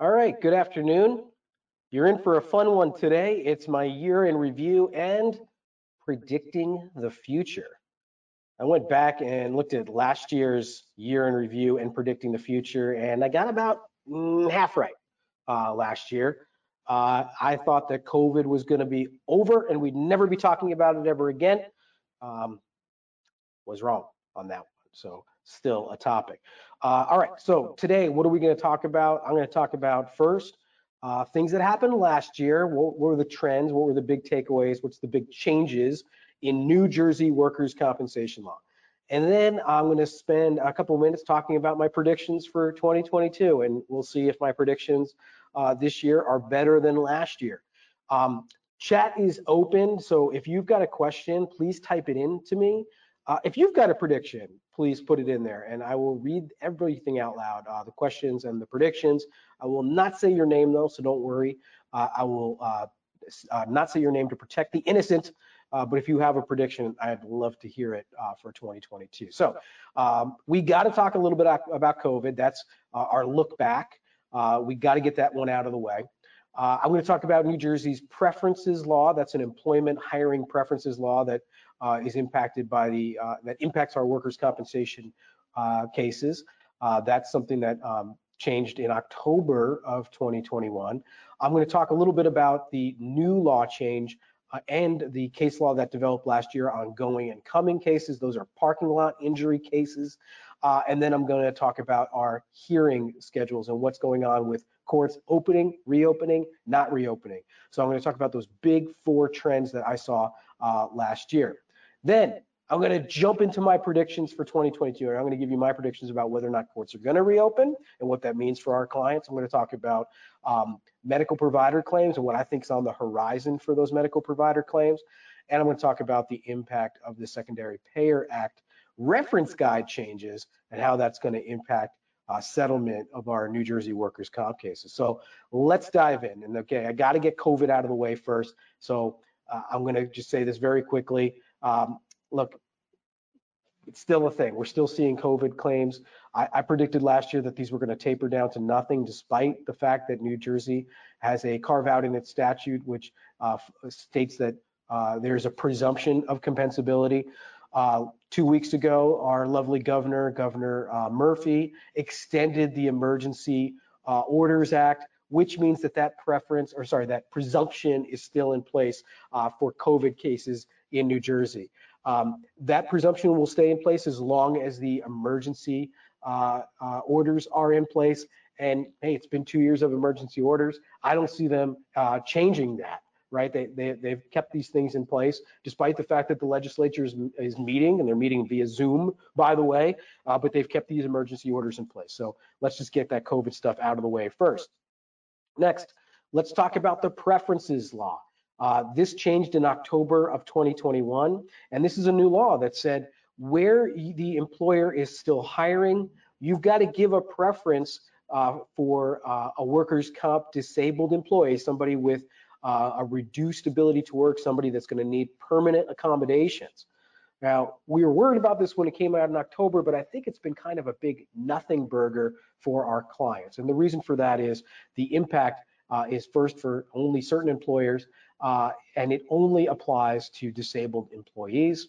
All right, good afternoon. You're in for a fun one today. It's my year in review and predicting the future. I went back and looked at last year's year in review and predicting the future, and I got about mm, half right uh, last year. Uh, I thought that COVID was going to be over and we'd never be talking about it ever again. Um, was wrong on that one. So still a topic. Uh, all right, so today, what are we going to talk about? I'm going to talk about first uh, things that happened last year. What, what, were the trends? What were the big takeaways? What's the big changes in New Jersey workers' compensation law? And then I'm going to spend a couple minutes talking about my predictions for 2022, and we'll see if my predictions uh, this year are better than last year. Um, chat is open, so if you've got a question, please type it in to me. Uh, if you've got a prediction, please put it in there and I will read everything out loud, uh, the questions and the predictions. I will not say your name though, so don't worry. Uh, I will uh, uh, not say your name to protect the innocent, uh, but if you have a prediction, I'd love to hear it for 2022. So um, we got to talk a little bit about COVID. That's our look back. we got to get that one out of the way. Uh, I'm going to talk about New Jersey's preferences law. That's an employment hiring preferences law that uh, is impacted by the uh, that impacts our workers' compensation uh, cases. Uh, that's something that um, changed in October of 2021. I'm going to talk a little bit about the new law change uh, and the case law that developed last year on going and coming cases. Those are parking lot injury cases. And then I'm going to talk about our hearing schedules and what's going on with courts opening, reopening, not reopening. So I'm going to talk about those big four trends that I saw uh, last year. Then I'm going to jump into my predictions for 2022, and I'm going to give you my predictions about whether or not courts are going to reopen and what that means for our clients. I'm going to talk about um, medical provider claims and what I think is on the horizon for those medical provider claims. And I'm going to talk about the impact of the Secondary Payer Act reference guide changes and how that's going to impact uh, settlement of our New Jersey workers' comp cases. So let's dive in. And okay, I got to get COVID out of the way first. So uh, I'm going to just say this very quickly. Um, look, it's still a thing. We're still seeing COVID claims. I, I predicted last year that these were going to taper down to nothing, despite the fact that New Jersey has a carve out in its statute, which uh, states that uh, there's a presumption of compensability. Uh, two weeks ago, our lovely governor, Governor uh, Murphy, extended the Emergency uh, Orders Act, which means that that preference, or sorry, that presumption is still in place uh, for COVID cases in New Jersey. Um, that presumption will stay in place as long as the emergency uh, uh, orders are in place. And hey, it's been two years of emergency orders. I don't see them changing that right? They, they, they've kept these things in place, despite the fact that the legislature is, is meeting, and they're meeting via Zoom, by the way, uh, but they've kept these emergency orders in place. So let's just get that COVID stuff out of the way first. Next, let's talk about the preferences law. Uh, this changed in October of 2021, and this is a new law that said where the employer is still hiring, you've got to give a preference uh, for uh, a workers' comp disabled employee, somebody with uh, a reduced ability to work, somebody that's going to need permanent accommodations. Now, we were worried about this when it came out in October, but I think it's been kind of a big nothing burger for our clients. And the reason for that is the impact uh, is first for only certain employers, uh, and it only applies to disabled employees.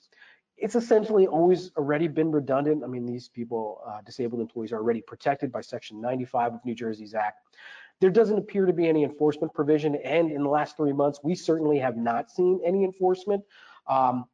It's essentially always already been redundant. I mean, these people, uh, disabled employees, are already protected by Section 95 of New Jersey's Act. There doesn't appear to be any enforcement provision, and in the last three months, we certainly have not seen any enforcement. Um,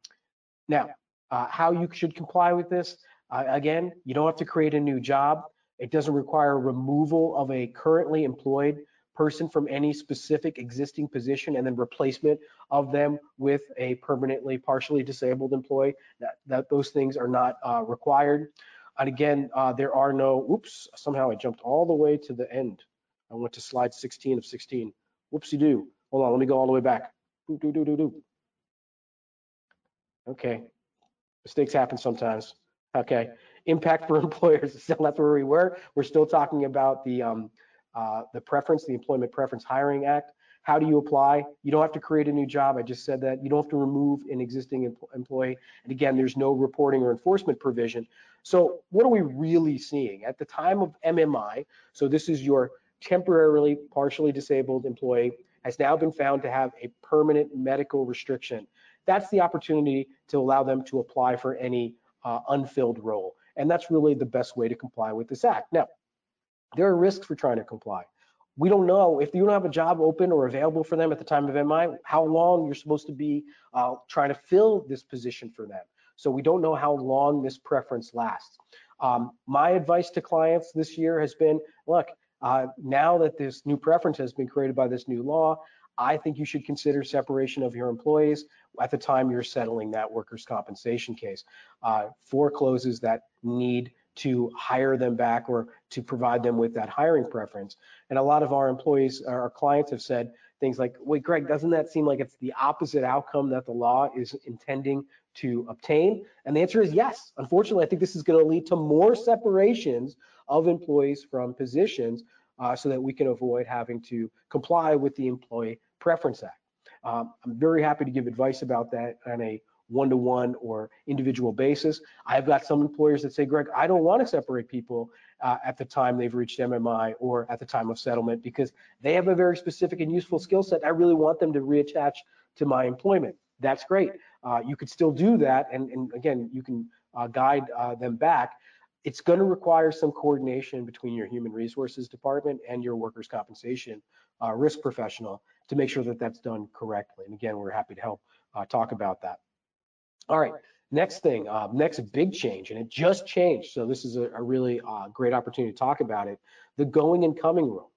now, uh, how you should comply with this, uh, again, you don't have to create a new job. It doesn't require removal of a currently employed person from any specific existing position and then replacement of them with a permanently partially disabled employee. That, that those things are not uh, required. And again, uh, there are no, oops, somehow I jumped all the way to the end. I went to slide 16 of 16. Whoopsie doo. Hold on, let me go all the way back. Doo, doo, doo, doo, doo. Okay, mistakes happen sometimes. Okay, impact for employers. Is still that's where we were. We're still talking about the um, uh, the preference, the Employment Preference Hiring Act. How do you apply? You don't have to create a new job. I just said that. You don't have to remove an existing employee. And again, there's no reporting or enforcement provision. So what are we really seeing? At the time of MMI, so this is your temporarily partially disabled employee has now been found to have a permanent medical restriction. That's the opportunity to allow them to apply for any uh, unfilled role. And that's really the best way to comply with this act. Now, there are risks for trying to comply. We don't know if you don't have a job open or available for them at the time of MMI, how long you're supposed to be uh, trying to fill this position for them. So we don't know how long this preference lasts. Um, my advice to clients this year has been, look, uh, now that this new preference has been created by this new law, I think you should consider separation of your employees at the time you're settling that workers' compensation case. Uh, forecloses that need to hire them back or to provide them with that hiring preference. And a lot of our employees, our clients have said things like, wait, Greg, doesn't that seem like it's the opposite outcome that the law is intending to obtain? And the answer is yes. Unfortunately, I think this is going to lead to more separations of employees from positions uh, so that we can avoid having to comply with the Employee Preference Act. Um, I'm very happy to give advice about that on a one-to-one or individual basis. I've got some employers that say, Greg, I don't want to separate people uh, at the time they've reached MMI or at the time of settlement because they have a very specific and useful skill set. I really want them to reattach to my employment. That's great. Uh, you could still do that, and, and again, you can uh, guide uh, them back. It's going to require some coordination between your human resources department and your workers' compensation uh, risk professional to make sure that that's done correctly. And again, we're happy to help uh, talk about that. All right, next thing, uh, next big change, and it just changed. So this is a, a really great opportunity to talk about it. The going and coming rule.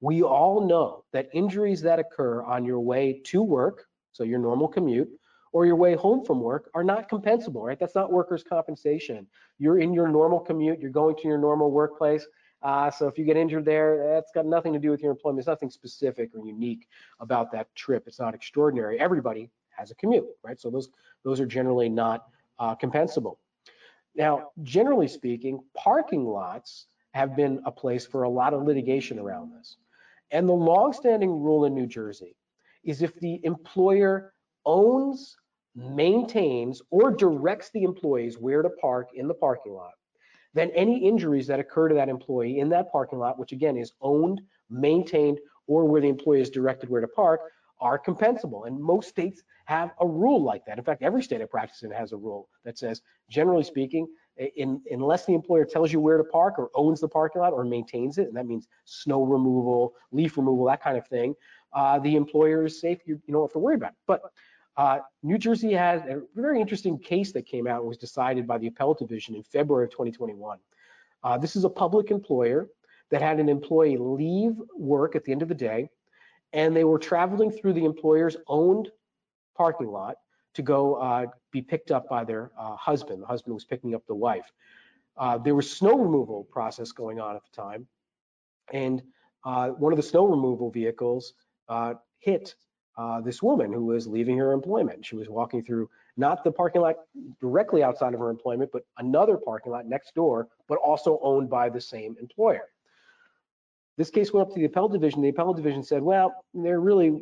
We all know that injuries that occur on your way to work, so your normal commute, or your way home from work are not compensable, right? That's not workers' compensation. You're in your normal commute, you're going to your normal workplace. Uh, so if you get injured there, that's got nothing to do with your employment. There's nothing specific or unique about that trip. It's not extraordinary. Everybody has a commute, right? So those those are generally not uh, compensable. Now, generally speaking, parking lots have been a place for a lot of litigation around this. And the longstanding rule in New Jersey is if the employer owns, maintains, or directs the employees where to park in the parking lot, then any injuries that occur to that employee in that parking lot, which again is owned, maintained, or where the employee is directed where to park, are compensable. And most states have a rule like that. In fact, every state I practice in has a rule that says, generally speaking, in, unless the employer tells you where to park or owns the parking lot or maintains it, and that means snow removal, leaf removal, that kind of thing, uh, the employer is safe. You, you don't have to worry about it. But uh, New Jersey has a very interesting case that came out and was decided by the appellate division in February of 2021. Uh, this is a public employer that had an employee leave work at the end of the day, and they were traveling through the employer's owned parking lot to go uh, be picked up by their uh, husband. The husband was picking up the wife. Uh, there was snow removal process going on at the time, and uh, one of the snow removal vehicles hit uh, this woman who was leaving her employment. She was walking through not the parking lot directly outside of her employment, but another parking lot next door, but also owned by the same employer. This case went up to the appellate division. The appellate division said, well, they're really,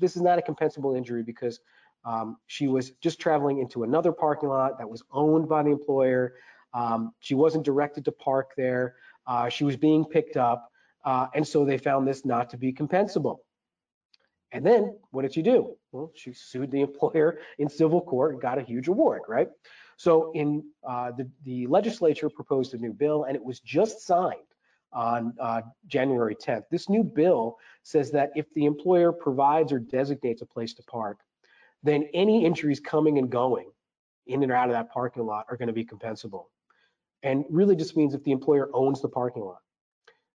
this is not a compensable injury because um, she was just traveling into another parking lot that was owned by the employer. Um, she wasn't directed to park there. Uh, she was being picked up. Uh, and so they found this not to be compensable. And then what did she do? Well, she sued the employer in civil court and got a huge award, right? So in uh, the, the legislature proposed a new bill and it was just signed on uh, January 10th. This new bill says that if the employer provides or designates a place to park, then any injuries coming and going in and out of that parking lot are going to be compensable. And really just means if the employer owns the parking lot.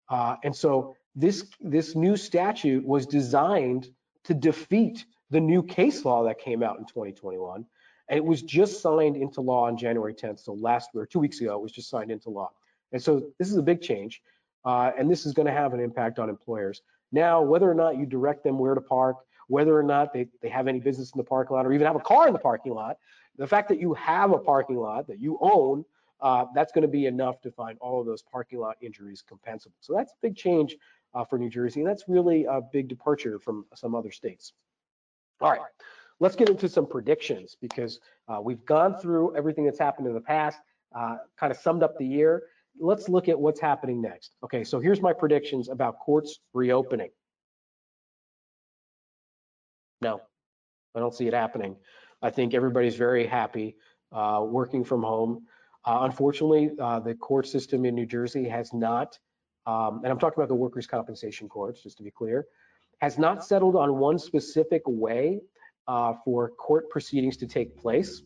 Uh, and so this this new statute was designed to defeat the new case law that came out in 2021. And it was just signed into law on January 10th. So last or two weeks ago, it was just signed into law. And so this is a big change. Uh, and this is going to have an impact on employers. Now, whether or not you direct them where to park, whether or not they, they have any business in the parking lot or even have a car in the parking lot, the fact that you have a parking lot that you own, uh, that's going to be enough to find all of those parking lot injuries compensable. So that's a big change for New Jersey, and that's really a big departure from some other states. All right, let's get into some predictions because uh, we've gone through everything that's happened in the past, uh, kind of summed up the year, let's look at what's happening next. Okay, so here's my predictions about courts reopening. No, I don't see it happening. I think everybody's very happy uh, working from home. Uh, unfortunately, uh, the court system in New Jersey has not, um, and I'm talking about the workers' compensation courts, just to be clear, has not settled on one specific way uh, for court proceedings to take place.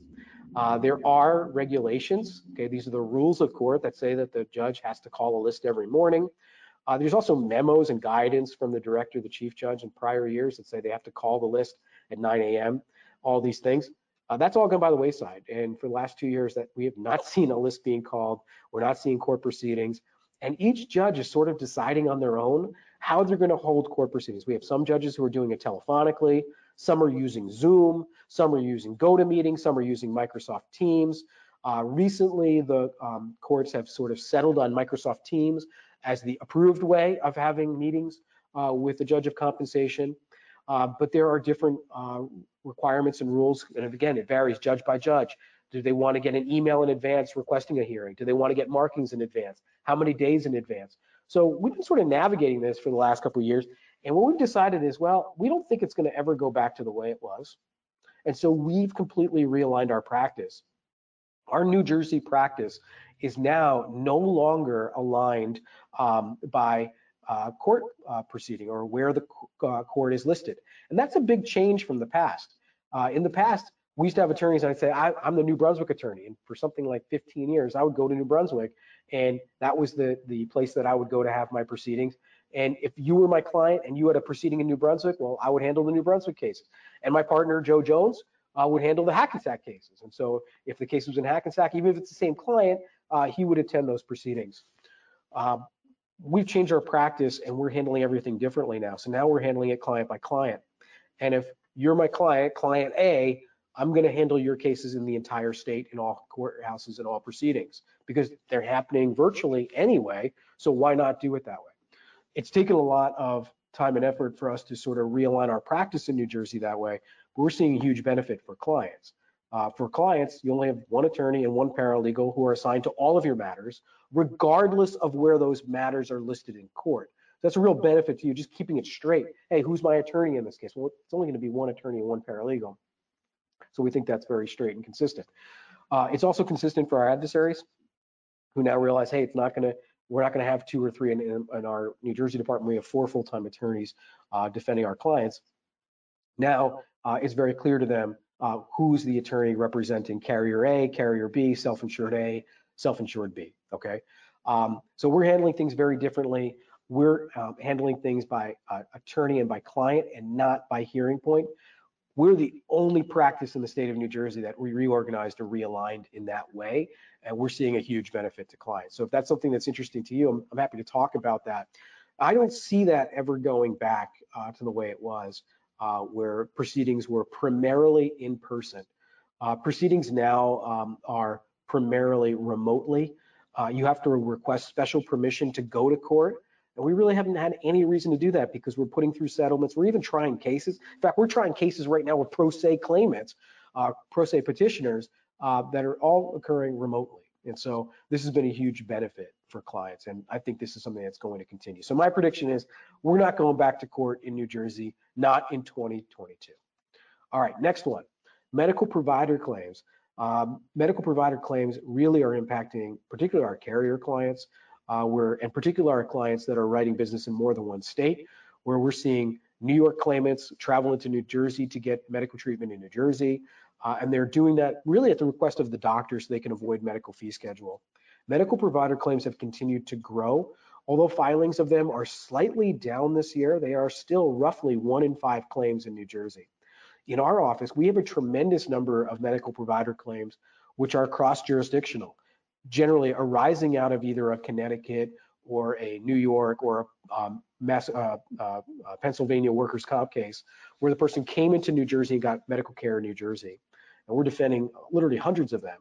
Uh, there are regulations, okay, these are the rules of court that say that the judge has to call a list every morning. Uh, there's also memos and guidance from the director, the chief judge in prior years that say they have to call the list at 9 a.m., all these things. Uh, that's all gone by the wayside. And for the last two years that we have not seen a list being called, we're not seeing court proceedings. And each judge is sort of deciding on their own how they're going to hold court proceedings. We have some judges who are doing it telephonically, some are using Zoom, some are using GoToMeeting, some are using Microsoft Teams. Uh, recently, the um, courts have sort of settled on Microsoft Teams as the approved way of having meetings uh, with the judge of compensation. Uh, but there are different uh, requirements and rules, and again, it varies judge by judge. Do they want to get an email in advance requesting a hearing? Do they want to get markings in advance? How many days in advance? So we've been sort of navigating this for the last couple of years, and what we've decided is, well, we don't think it's going to ever go back to the way it was. And so we've completely realigned our practice. Our New Jersey practice is now no longer aligned um, by uh, court uh, proceeding or where the uh, court is listed. And that's a big change from the past. Uh, in the past, we used to have attorneys and I'd say, I, am the New Brunswick attorney. And for something like 15 years, I would go to New Brunswick and that was the, the place that I would go to have my proceedings. And if you were my client and you had a proceeding in New Brunswick, well, I would handle the New Brunswick cases. And my partner, Joe Jones, uh, would handle the Hackensack cases. And so if the case was in Hackensack, even if it's the same client, uh, he would attend those proceedings. Uh, we've changed our practice and we're handling everything differently now. So now we're handling it client by client. And if you're my client, client A, I'm going to handle your cases in the entire state in all courthouses and all proceedings because they're happening virtually anyway. So why not do it that way? It's taken a lot of time and effort for us to sort of realign our practice in New Jersey that way. We're seeing a huge benefit for clients. Uh, for clients, you only have one attorney and one paralegal who are assigned to all of your matters, regardless of where those matters are listed in court. So that's a real benefit to you, just keeping it straight. Hey, who's my attorney in this case? Well, it's only going to be one attorney and one paralegal. So we think that's very straight and consistent. Uh, it's also consistent for our adversaries who now realize, hey, it's not going to, we're not going to have two or three in, in, in, our New Jersey department. We have four full-time attorneys uh, defending our clients. Now uh, it's very clear to them uh, who's the attorney representing carrier A, carrier B, self-insured A, self-insured B, okay? Um, so we're handling things very differently. We're um, handling things by uh, attorney and by client and not by hearing point. We're the only practice in the state of New Jersey that we reorganized or realigned in that way, and we're seeing a huge benefit to clients. So if that's something that's interesting to you, I'm, I'm happy to talk about that. I don't see that ever going back uh, to the way it was uh, where proceedings were primarily in person. Uh, proceedings now um, are primarily remotely. Uh, you have to request special permission to go to court. And we really haven't had any reason to do that because we're putting through settlements. We're even trying cases. In fact, we're trying cases right now with pro se claimants, uh, pro se petitioners uh, that are all occurring remotely. And so this has been a huge benefit for clients. And I think this is something that's going to continue. So my prediction is we're not going back to court in New Jersey, not in 2022. All right, next one, medical provider claims. Um, medical provider claims really are impacting particularly our carrier clients, uh, where, and particularly our clients that are writing business in more than one state, where we're seeing New York claimants travel into New Jersey to get medical treatment in New Jersey. Uh, and they're doing that really at the request of the doctor so they can avoid medical fee schedule. Medical provider claims have continued to grow. Although filings of them are slightly down this year, they are still roughly one in five claims in New Jersey. In our office, we have a tremendous number of medical provider claims which are cross-jurisdictional, generally arising out of either a Connecticut or a New York or a um, Mass, uh, uh, uh, Pennsylvania workers' comp case where the person came into New Jersey and got medical care in New Jersey and we're defending literally hundreds of them.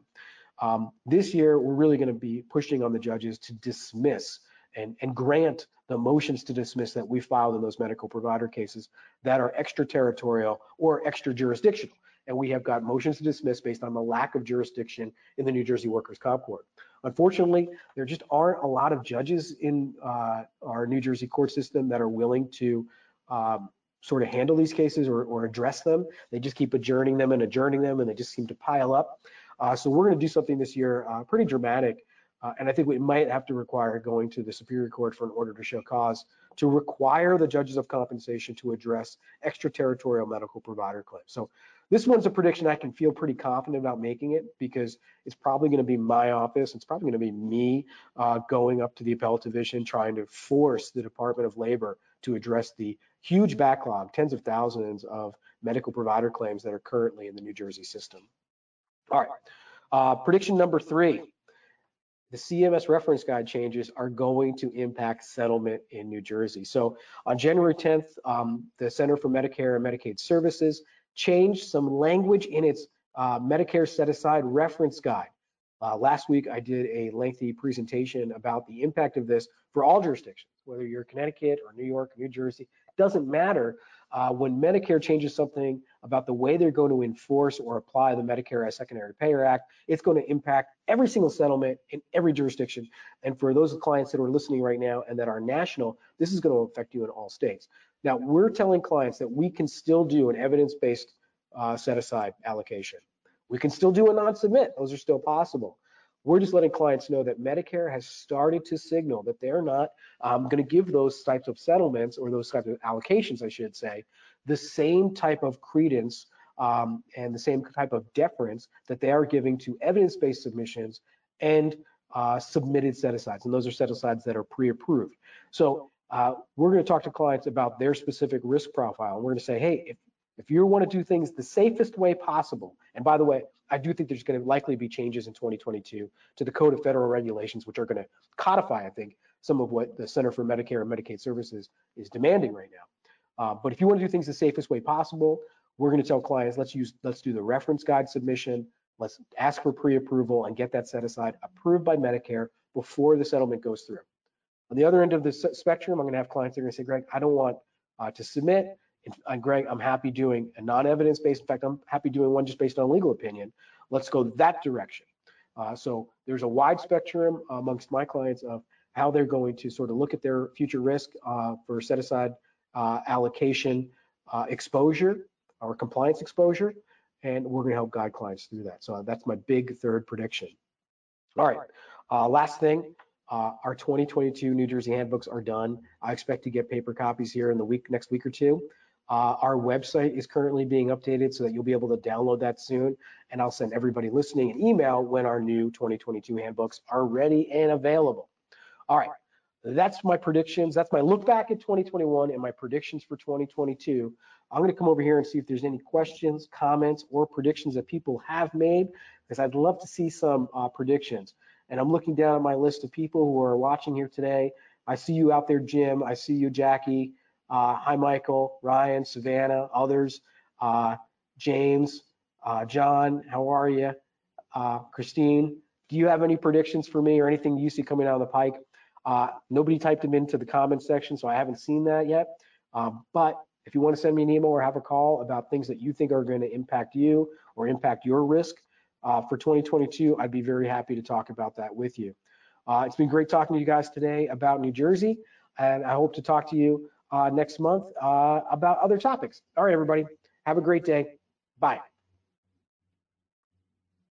Um, this year, we're really going to be pushing on the judges to dismiss and, and grant the motions to dismiss that we filed in those medical provider cases that are extraterritorial or extra jurisdictional. And we have got motions to dismiss based on the lack of jurisdiction in the New Jersey Workers' Comp Court. Unfortunately, there just aren't a lot of judges in uh, our New Jersey court system that are willing to um, sort of handle these cases or, or, address them. They just keep adjourning them and adjourning them, and they just seem to pile up. Uh, so we're going to do something this year uh, pretty dramatic, uh, and I think we might have to require going to the Superior Court for an order to show cause to require the judges of compensation to address extraterritorial medical provider claims. So this one's a prediction I can feel pretty confident about making it because it's probably going to be my office. It's probably going to be me uh, going up to the appellate division trying to force the Department of Labor to address the huge backlog, tens of thousands of medical provider claims that are currently in the New Jersey system. All right, uh, prediction number three. The CMS reference guide changes are going to impact settlement in New Jersey. So on January 10th, um, the Center for Medicare and Medicaid Services changed some language in its uh, Medicare set aside reference guide. Uh, last week, I did a lengthy presentation about the impact of this for all jurisdictions, whether you're Connecticut or New York, New Jersey, doesn't matter. Uh, when Medicare changes something about the way they're going to enforce or apply the Medicare as Secondary Payer Act, it's going to impact every single settlement in every jurisdiction. And for those clients that are listening right now and that are national, this is going to affect you in all states. Now, we're telling clients that we can still do an evidence-based uh, set-aside allocation. We can still do a non-submit. Those are still possible. We're just letting clients know that Medicare has started to signal that they're not um, going to give those types of settlements or those types of allocations, I should say, the same type of credence um, and the same type of deference that they are giving to evidence-based submissions and uh, submitted set-asides. And those are set-asides that are pre-approved. So uh, we're going to talk to clients about their specific risk profile. And we're going to say, hey, if, if you want to do things the safest way possible, and by the way, I do think there's going to likely be changes in 2022 to the Code of Federal Regulations, which are going to codify, I think, some of what the Center for Medicare and Medicaid Services is demanding right now. Uh, but if you want to do things the safest way possible, we're going to tell clients, let's use, let's do the reference guide submission, let's ask for pre-approval and get that set aside approved by Medicare before the settlement goes through. On the other end of the spectrum, I'm going to have clients that are going to say, Greg, I don't want uh, to submit. And Greg, I'm happy doing a non-evidence based. In fact, I'm happy doing one just based on legal opinion. Let's go that direction. Uh, so there's a wide spectrum amongst my clients of how they're going to sort of look at their future risk uh, for set aside uh, allocation uh, exposure or compliance exposure. And we're going to help guide clients through that. So that's my big third prediction. All right. Uh, last thing, uh, our 2022 New Jersey handbooks are done. I expect to get paper copies here in the week next week or two. Uh, our website is currently being updated so that you'll be able to download that soon. And I'll send everybody listening an email when our new 2022 handbooks are ready and available. All right, that's my predictions. That's my look back at 2021 and my predictions for 2022. I'm going to come over here and see if there's any questions, comments, or predictions that people have made, because I'd love to see some uh, predictions. And I'm looking down at my list of people who are watching here today. I see you out there, Jim. I see you, Jackie. Uh, hi, Michael, Ryan, Savannah, others, uh, James, uh, John, how are you? Christine, do you have any predictions for me or anything you see coming down the pike? Nobody typed them into the comments section, so I haven't seen that yet. Um, but if you want to send me an email or have a call about things that you think are going to impact you or impact your risk, uh, for 2022, I'd be very happy to talk about that with you. Uh, it's been great talking to you guys today about New Jersey, and I hope to talk to you next month uh, about other topics. All right, everybody, have a great day. Bye.